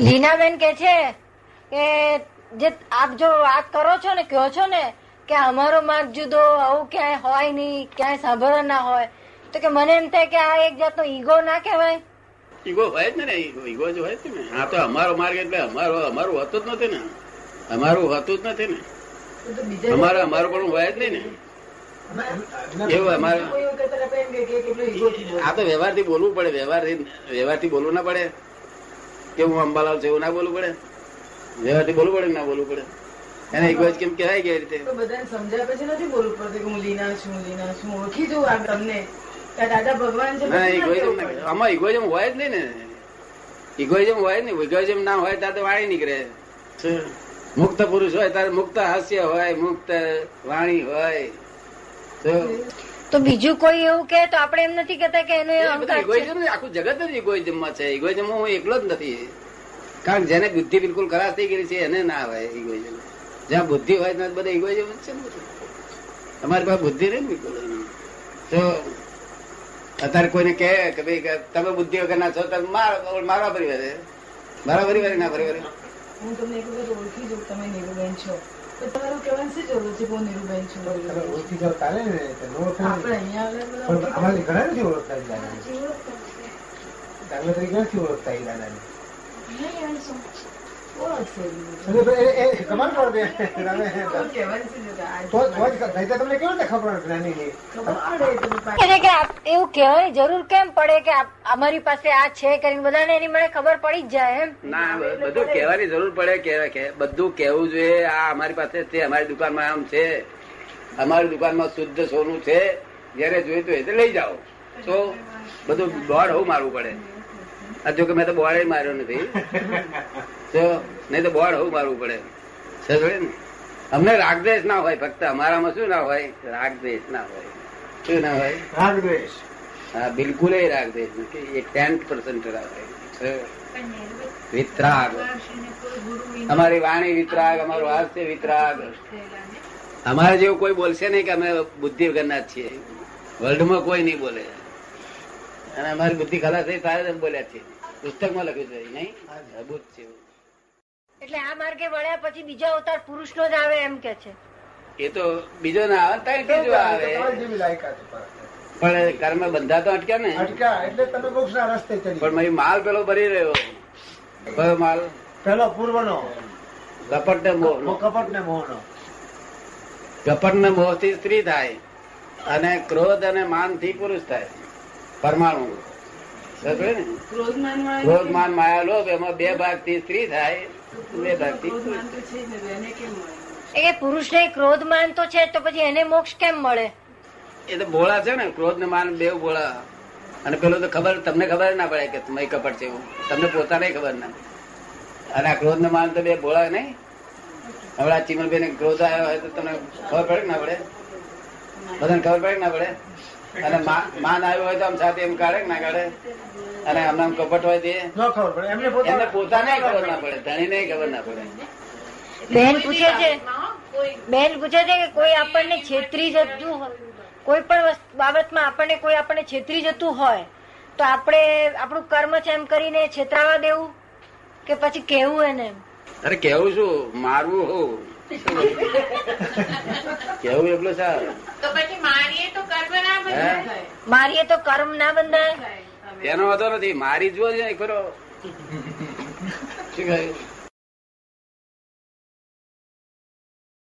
લીનાબેન કે છે કે જે આપ જો વાત કરો છો ને કહો છો ને કે અમારો માર્ગ જુદો આવું ક્યાંય હોય નહીં ક્યાંય સાંભળવા ના હોય. તો કે મને એમ થાય કે આ એક જાતનો ઈગો ના કહેવાય. ઈગો હોય જ ને ઈગો જ હોય ને. આ તો અમારો માર્ગ એટલે અમારો અમારું હોતું જ નથી ને. અમારું હોતું જ નથી ને. અમારે અમારું પણ હોય જ નહીં ને. એવું અમારે આ તો વ્યવહારથી બોલવું પડે વ્યવહારથી વ્યવહારથી બોલવું ના પડે. કે હું અંબાલાલ છું એવું ના બોલવું પડે? વ્યવહારથી બોલવું પડે ના બોલવું પડે? એને એક જ કેમ કહેવાય કે રીતે? બધાને સમજાય પછી નથી બોલવું પડતું કે હું લીના છું લીના છું ઓળખી જવું આ તમને. દાદા ભગવાન છે આમાં ઇગોઇઝમ હોય જ નહીં ને. ઇગોઇઝમ હોય જ ઇગોઇઝમ ના હોય ત્યારે તો વાણી નીકળે. મુક્ત પુરુષ હોય ત્યારે મુક્ત હાસ્ય હોય મુક્ત વાણી હોય? તો બીજું કોઈ એવું કે તો આપણે એમ નથી કેતા કે એનો બધું આખું જગત જ ઇગોઇઝમમાં છે. ઇગોઇઝમ હું એકલો જ નથી. કારણ જેને બુદ્ધિ બિલકુલ ખરાબ થઈ ગઈ છે એને ના હોય ઇગોઇઝમ જ્યાં બુદ્ધિ હોય ત્યાં બધા ઇગોઇઝમ જ છે તમારી પાસે બુદ્ધિ નહીં ને બિલકુલ. તો અત્યારે કોઈને કહે કે ભાઈ તમે બુદ્ધિ વગર ના છો તમે મારા મારવા પરિવારે મારા પરિવારે ના પરિવારે હું તમને એક વખત ઓળખી જઉં તમે નીરુબેન છો. તમારું કહેવાનું શું જરૂર છે કે હું નીરુબેન છું ઓળખી જાવ ચાલે ને આપણે ને. અહીંયા આગળ અમારે ઘણા નથી ઓળખતા દાખલા તરીકે નથી ઓળખતા એ દાદાને. એ- એ શું જરૂર? એવું કેમ પડે કે અમારી પાસે આ છે કરીને બધાને એની મને ખબર પડી જ જાય એમ. ના બધું કેવાની જરૂર પડે કે કે બધું કેવું જોઈએ. આ અમારી પાસે છે અમારી દુકાનમાં આમ છે. અમારી દુકાનમાં શુદ્ધ સોનું છે. જયારે જોઈતું હોય તો લઈ જાઓ. તો બધું દોડ હોવું મારવું પડે. જો કે મેં તો બોર્ડ માર્યો નથી. તો નહીં તો બોર્ડ હોવું મારવું પડે. ને? અમને રાગદ્વેષ ના હોય ફક્ત. અમારામાં શું ના હોય? રાગદ્વેષ ના હોય. શું ના હોય? રાગદ્વેષ હા બિલકુલ રાગદ્વેષ નથી. એક ટેન પર્સન્ટ રાગ વિતરાગ. અમારી વાણી વિતરાગ અમારું હાસ્ય વિતરાગ. અમારે જેવું કોઈ બોલશે નહીં કે અમે બુદ્ધિ વગરના જ છીએ. વર્લ્ડમાં કોઈ નહીં બોલે. અને અમારી બુદ્ધિ ખલાસ થઈ તારે બોલ્યા છીએ પુસ્તકમાં લખ્યું છે નહીં? અદભુત છે એટલે આ માર્ગે વળ્યા પછી બીજો અવતાર પુરુષનો જ આવે એમ કે છે. એ તો બીજો ના આવે ત્યાં ત્રીજો આવે. પણ. કર્મ બંધા તો અટક્યા ને? અટક્યા એટલે તમે મોક્ષના રસ્તે ચડી પણ મારી માલ પેલો ભરી રહ્યો. કયો માલ. પેલો પૂર્વનો. કપટ ને મોહ કપટ ને મોહનો. કપટ ને મોહથી સ્ત્રી થાય અને ક્રોધ અને માનથી પુરુષ થાય. પરમાણુ. ક્રોધમાન ક્રોધ માન માયા લોભ એમાં બે ભાગથી સ્ત્રી થાય. બે ભાગથી. એ પુરુષ ને ક્રોધ માન તો છે તો પછી એને મોક્ષ કેમ મળે? એ તો ભોળા છે ને ક્રોધ ને માન બે ભોળા. અને પેલો તો ખબર તમને ખબર ના પડે કે તમે કપટ છે એવું. તમને પોતાને ખબર ના અને આ ક્રોધ ને માન તો બે ભોળા નહીં. હવે આ ને ક્રોધ આવ્યો હોય તો તમને ખબર પડે ના પડે? બધાને ખબર પડે ના પડે? અને માન આવ્યું હોય તો આમ સાથે એમ કાઢે ના કાઢે? અને આમ કપટ હોય તે. ખબર પડે. એમને પોતાને ખબર ના પડે ધણીને ખબર ના પડે. બેન પૂછે છે બેન પૂછે છે કે કોઈ આપણને છેતરી જતું હોય કોઈ પણ બાબતમાં આપણને કોઈ આપણને છેતરી જતું હોય તો આપણે આપણું કર્મ છે એમ કરીને છેતરાવા દેવું? કે પછી કેવું એને અરે કેવું શું મારવું હું. કેવું એટલું સારું? તો પછી મારીએ તો કર્મ ના હે? બંધાય મારીએ તો કર્મ ના બંધાય. એનો વાંધો નથી. મારી જુઓ છે ખરો. શું કહ્યું